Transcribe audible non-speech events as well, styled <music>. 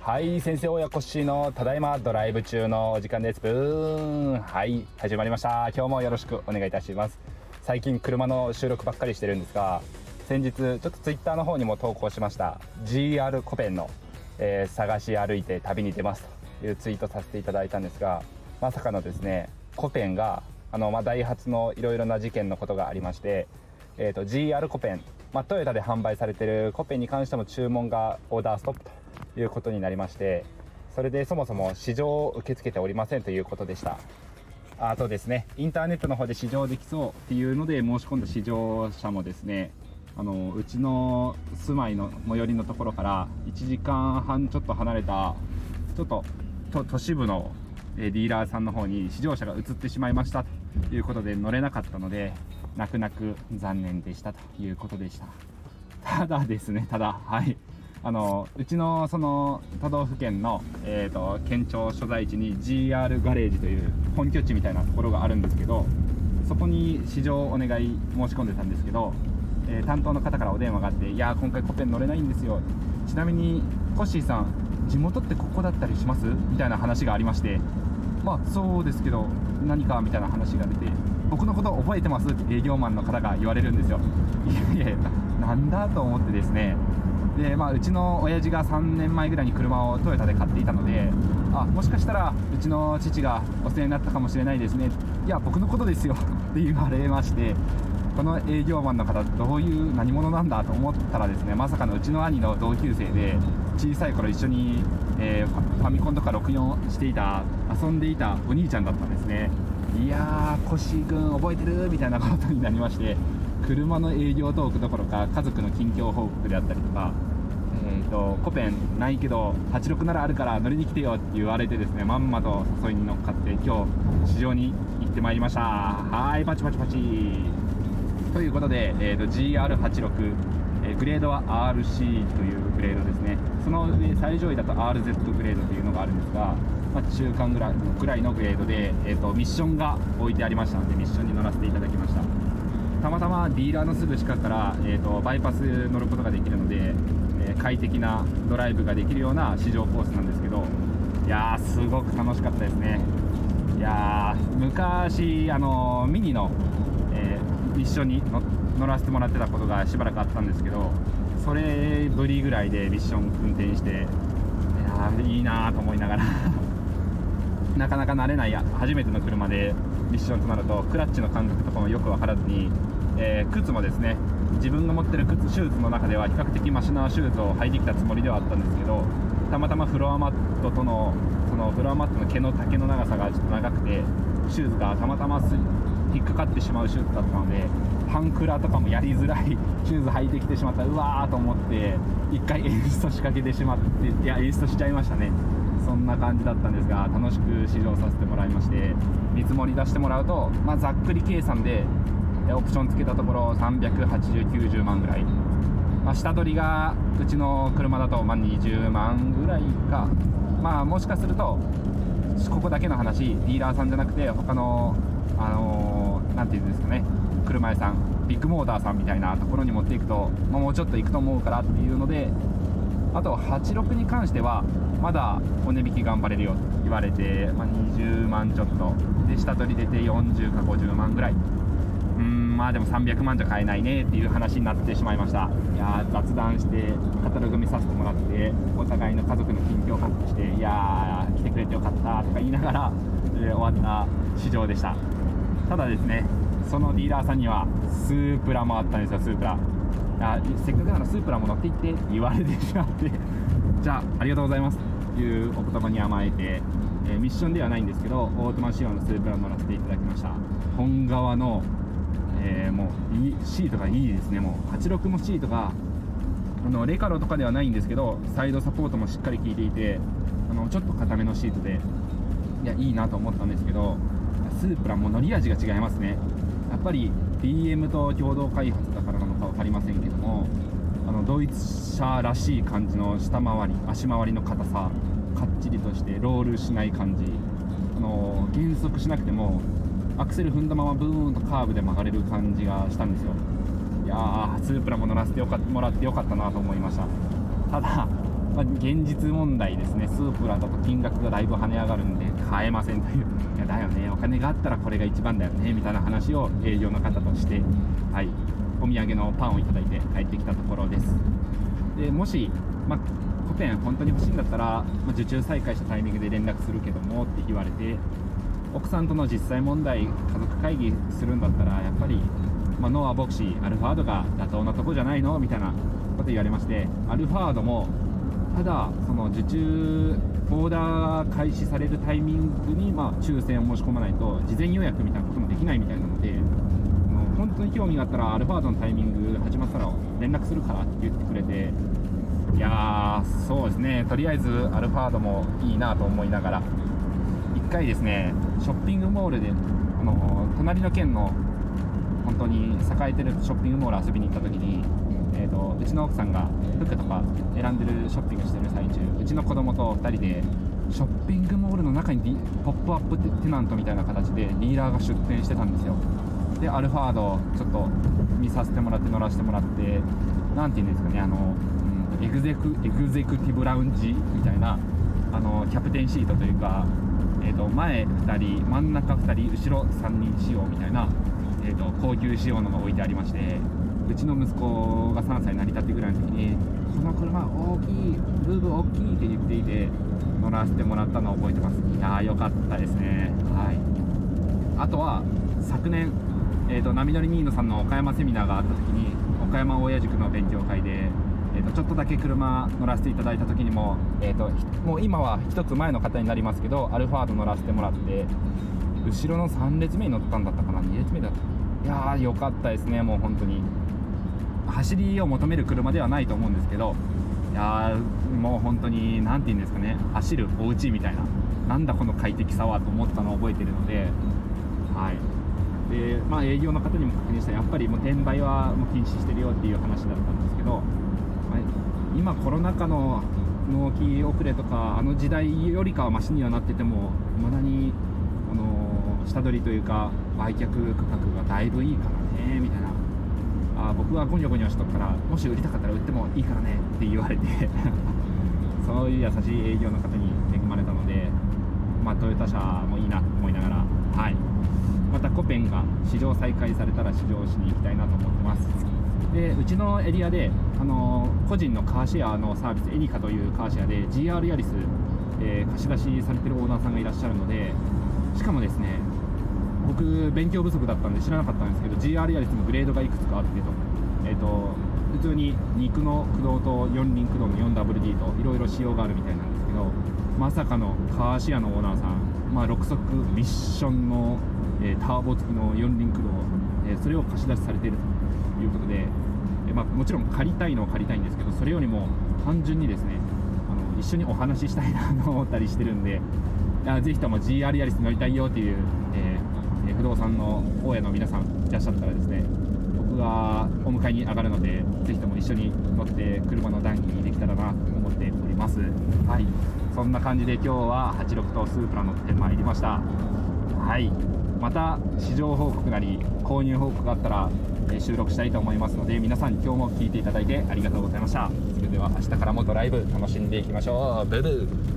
はい先生親子しのただいまドライブ中のお時間です。ブーン。はい始まりました。今日もよろしくお願いいたします。最近車の収録ばっかりしてるんですが先日ちょっとツイッターの方にも投稿しました。GR コペンの、えー、探し歩いて旅に出ます。というツイートさせていただいたんですがまさかのですねコペンがあの、まあ、ダイハツのいろいろな事件のことがありまして、えーと、GR コペン、まあ、トヨタで販売されてるコペンに関しても注文がオーダーストップということになりましてそれでそもそも試乗を受け付けておりませんということでした。あとですね。インターネットの方で試乗できそうっていうので申し込んだ試乗者もですねあのうちの住まいの最寄りのところから1時間半ちょっと離れたちょっと都市部のディーラーさんの方に試乗車が移ってしまいましたということで乗れなかったので泣く泣く残念でしたということでした。ただですねただはい。あのうちのその都道府県の、えーと、県庁所在地に GR ガレージという本拠地みたいなところがあるんですけどそこに試乗お願い申し込んでたんですけど、えー、担当の方からお電話があって「いや今回コペン乗れないんですよ」ちなみにコッシーさん地元ってここだったりします？みたいな話がありましてまあそうですけど何か？みたいな話が出て僕のこと覚えてます？って営業マンの方が言われるんですよ。<laughs> いやいやなんだと思ってですね。でまあうちの親父が3年前ぐらいに車をトヨタで買っていたのであもしかしたらうちの父がお世話になったかもしれないですね。いや僕のことですよ。<laughs> って言われましてこの営業マンの方どういう何者なんだと思ったらですねまさかのうちの兄の同級生で小さい頃一緒に、えー、ファミコンとか64していた遊んでいたお兄ちゃんだったんですね。いやー腰君覚えてるみたいなことになりまして車の営業トークどころか家族の近況報告であったりとかえーと、コペンないけど86ならあるから乗りに来てよって言われてですねまんまと誘いに乗っかって今日市場に行ってまいりました。はいパチパチパチ。ということで、えーと、GR86、えー、グレードは RC というグレードですね。その上最上位だと RZ グレードというのがあるんですが、まあ、中間ぐらいぐらいのグレードで、えーと、ミッションが置いてありましたのでミッションに乗らせていただきました。たまたまディーラーのすぐ近くから、えーと、バイパス乗ることができるので、えー、快適なドライブができるような試乗コースなんですけどいやーすごく楽しかったですね。いやー昔あのミニの、えー、一緒に乗らせてもらってたことがしばらくあったんですけどそれぶりぐらいでミッション運転していやいいなと思いながら。なかなか慣れない初めての車でミッションとなるとクラッチの感覚とかもよく分からずに、えー、靴もですね自分が持ってる靴シューズの中では比較的マシなシューズを履いてきたつもりではあったんですけどたまたまフロアマットとのそのフロアマットの毛の丈の長さがちょっと長くてシューズがたまたま引っかかってしまうシューズだったのでパンクラとかもやりづらいシューズ履いてきてしまったうわーと思って1回演出仕掛けてしまっていや演出しちゃいましたね。そんな感じだったんですが楽しく試乗させてもらいまして見積もり出してもらうと、まあ、ざっくり計算でオプションつけたところ38090万ぐらい、まあ、下取りがうちの車だとま20万ぐらいか。まあもしかするとここだけの話ディーラーさんじゃなくて他のあのー、て言うんですかね車屋さんビッグモーターさんみたいなところに持っていくと、まあ、もうちょっと行くと思うからっていうのであと86に関してはまだお値引き頑張れるよと言われて、まあ、20万ちょっとで下取り出て40か50万ぐらい。うーんまあでも300万じゃ買えないねっていう話になってしまいました。いや雑談してカタログ見させてもらってお互いの家族の近況報告していやー来てくれてよかったとか言いながら、えー、終わった市場でした。ただですねそのディーラーさんにはスープラもあったんですよスープラ。あせっかくならスープラも乗っていってって言われてしまって。<laughs> じゃあありがとうございます。というお言葉に甘えて、えー、ミッションではないんですけどオートマン仕様のスープラも乗らせていただきました。本革の、えー、もういいシートがいいですね。もう86もシートがあのレカロとかではないんですけどサイドサポートもしっかり効いていてあのちょっと硬めのシートでいやいいなと思ったんですけどスープラも乗り味が違いますね。やっぱり BM と共同開発だからなのか分かりませんけどもあドイツ車らしい感じの下回り足回りの硬さかっちりとしてロールしない感じ。あの減速しなくてもアクセル踏んだままブーンとカーブで曲がれる感じがしたんですよ。いやあスープラも乗らせてよかもらってよかったなと思いました。ただ、まあ、現実問題ですね。スープラだと金額がだいぶ跳ね上がるんで買えませんという。いやだよね。お金があったらこれが一番だよね。みたいな話を営業の方としてはい。お土産のパンをいただいて帰ってきたところです。でもし、まあ、コペン本当に欲しいんだったら、まあ、受注再開したタイミングで連絡するけどもって言われて奥さんとの実際問題家族会議するんだったらやっぱり、まあ、ノアボクシーアルファードが妥当なとこじゃないの？みたいなこと言われましてアルファードもただその受注オーダー開始されるタイミングに、ま、抽選を申し込まないと事前予約みたいなこともできないみたいなので本当に興味があったらアルファードのタイミング始まったら連絡するからって言ってくれていやーそうですね。とりあえずアルファードもいいなと思いながら。1回ですねショッピングモールであの隣の県の本当に栄えてるショッピングモール遊びに行った時に、えーと、うちの奥さんが服とか選んでるショッピングしてる最中うちの子供と2人でショッピングモールの中にポップアップテナントみたいな形でディーラーが出店してたんですよ。でアルファードちょっと見させてもらって乗らせてもらって何て言うんですかねあの、うん、エグゼクエグゼクティブラウンジみたいなあのキャプテンシートというか、えーと、前2人真ん中2人後ろ3人仕様みたいな、えーと、高級仕様のが置いてありましてうちの息子が3歳成り立ってぐらいの時にこの車大きいブーブー大きいって言っていて乗らせてもらったのを覚えてます。いやーよかったですね。はい。あとは昨年えーと、波乗りニーノさんの岡山セミナーがあった時に岡山大谷塾の勉強会で、えーと、ちょっとだけ車乗らせていただいた時にも,、えーと、もう今は1つ前の方になりますけどアルファード乗らせてもらって後ろの3列目に乗ったんだったかな？2列目だった。いやーよかったですねもう本当に。走りを求める車ではないと思うんですけどいやもう本当に何て言うんですかね走るお家みたいななんだこの快適さはと思ったのを覚えてるのではい。で、まあ、営業の方にも確認したらやっぱりもう転売はもう禁止してるよっていう話だったんですけど、まあ、今コロナ禍の納期遅れとかあの時代よりかはマシにはなっててもいまだにあの下取りというか売却価格がだいぶいいからねみたいな。あ僕はゴニョゴニョしとくからもし売りたかったら売ってもいいからねって言われて <laughs> そういう優しい営業の方に恵まれたので、まあ、トヨタ車もいいなと思いながらはい。またコペンが試乗再開されたら試乗しに行きたいなと思ってます。でうちのエリアであの個人のカーシェアのサービスエニカというカーシェアで GR ヤリス、えー、貸し出しされてるオーナーさんがいらっしゃるのでしかもですね僕勉強不足だったんで知らなかったんですけど GR ヤリスもグレードがいくつかあってと,、えーと、普通に肉の駆動と四輪駆動の 4WD といろいろ仕様があるみたいなんですけどまさかのカーシェアのオーナーさん、まあ、6速ミッションのえターボ付きの四輪駆動、えそれを貸し出しされているということで、えまあ、もちろん借りたいのは借りたいんですけどそれよりも単純にですねあの一緒にお話ししたいなと思ったりしてるんでぜひとも GR ヤリス乗りたいよっていう、えー、不動産の大家の皆さんいらっしゃったらですね僕がお迎えに上がるのでぜひとも一緒に乗って車の談義にできたらなと思っております。はい。そんな感じで今日は86とスープラ乗ってまいりました。はい。また市場報告なり購入報告があったら、収録したいと思いますので皆さん今日も聴いていただいてありがとうございました。それでは明日からもドライブ楽しんでいきましょう。ブブー。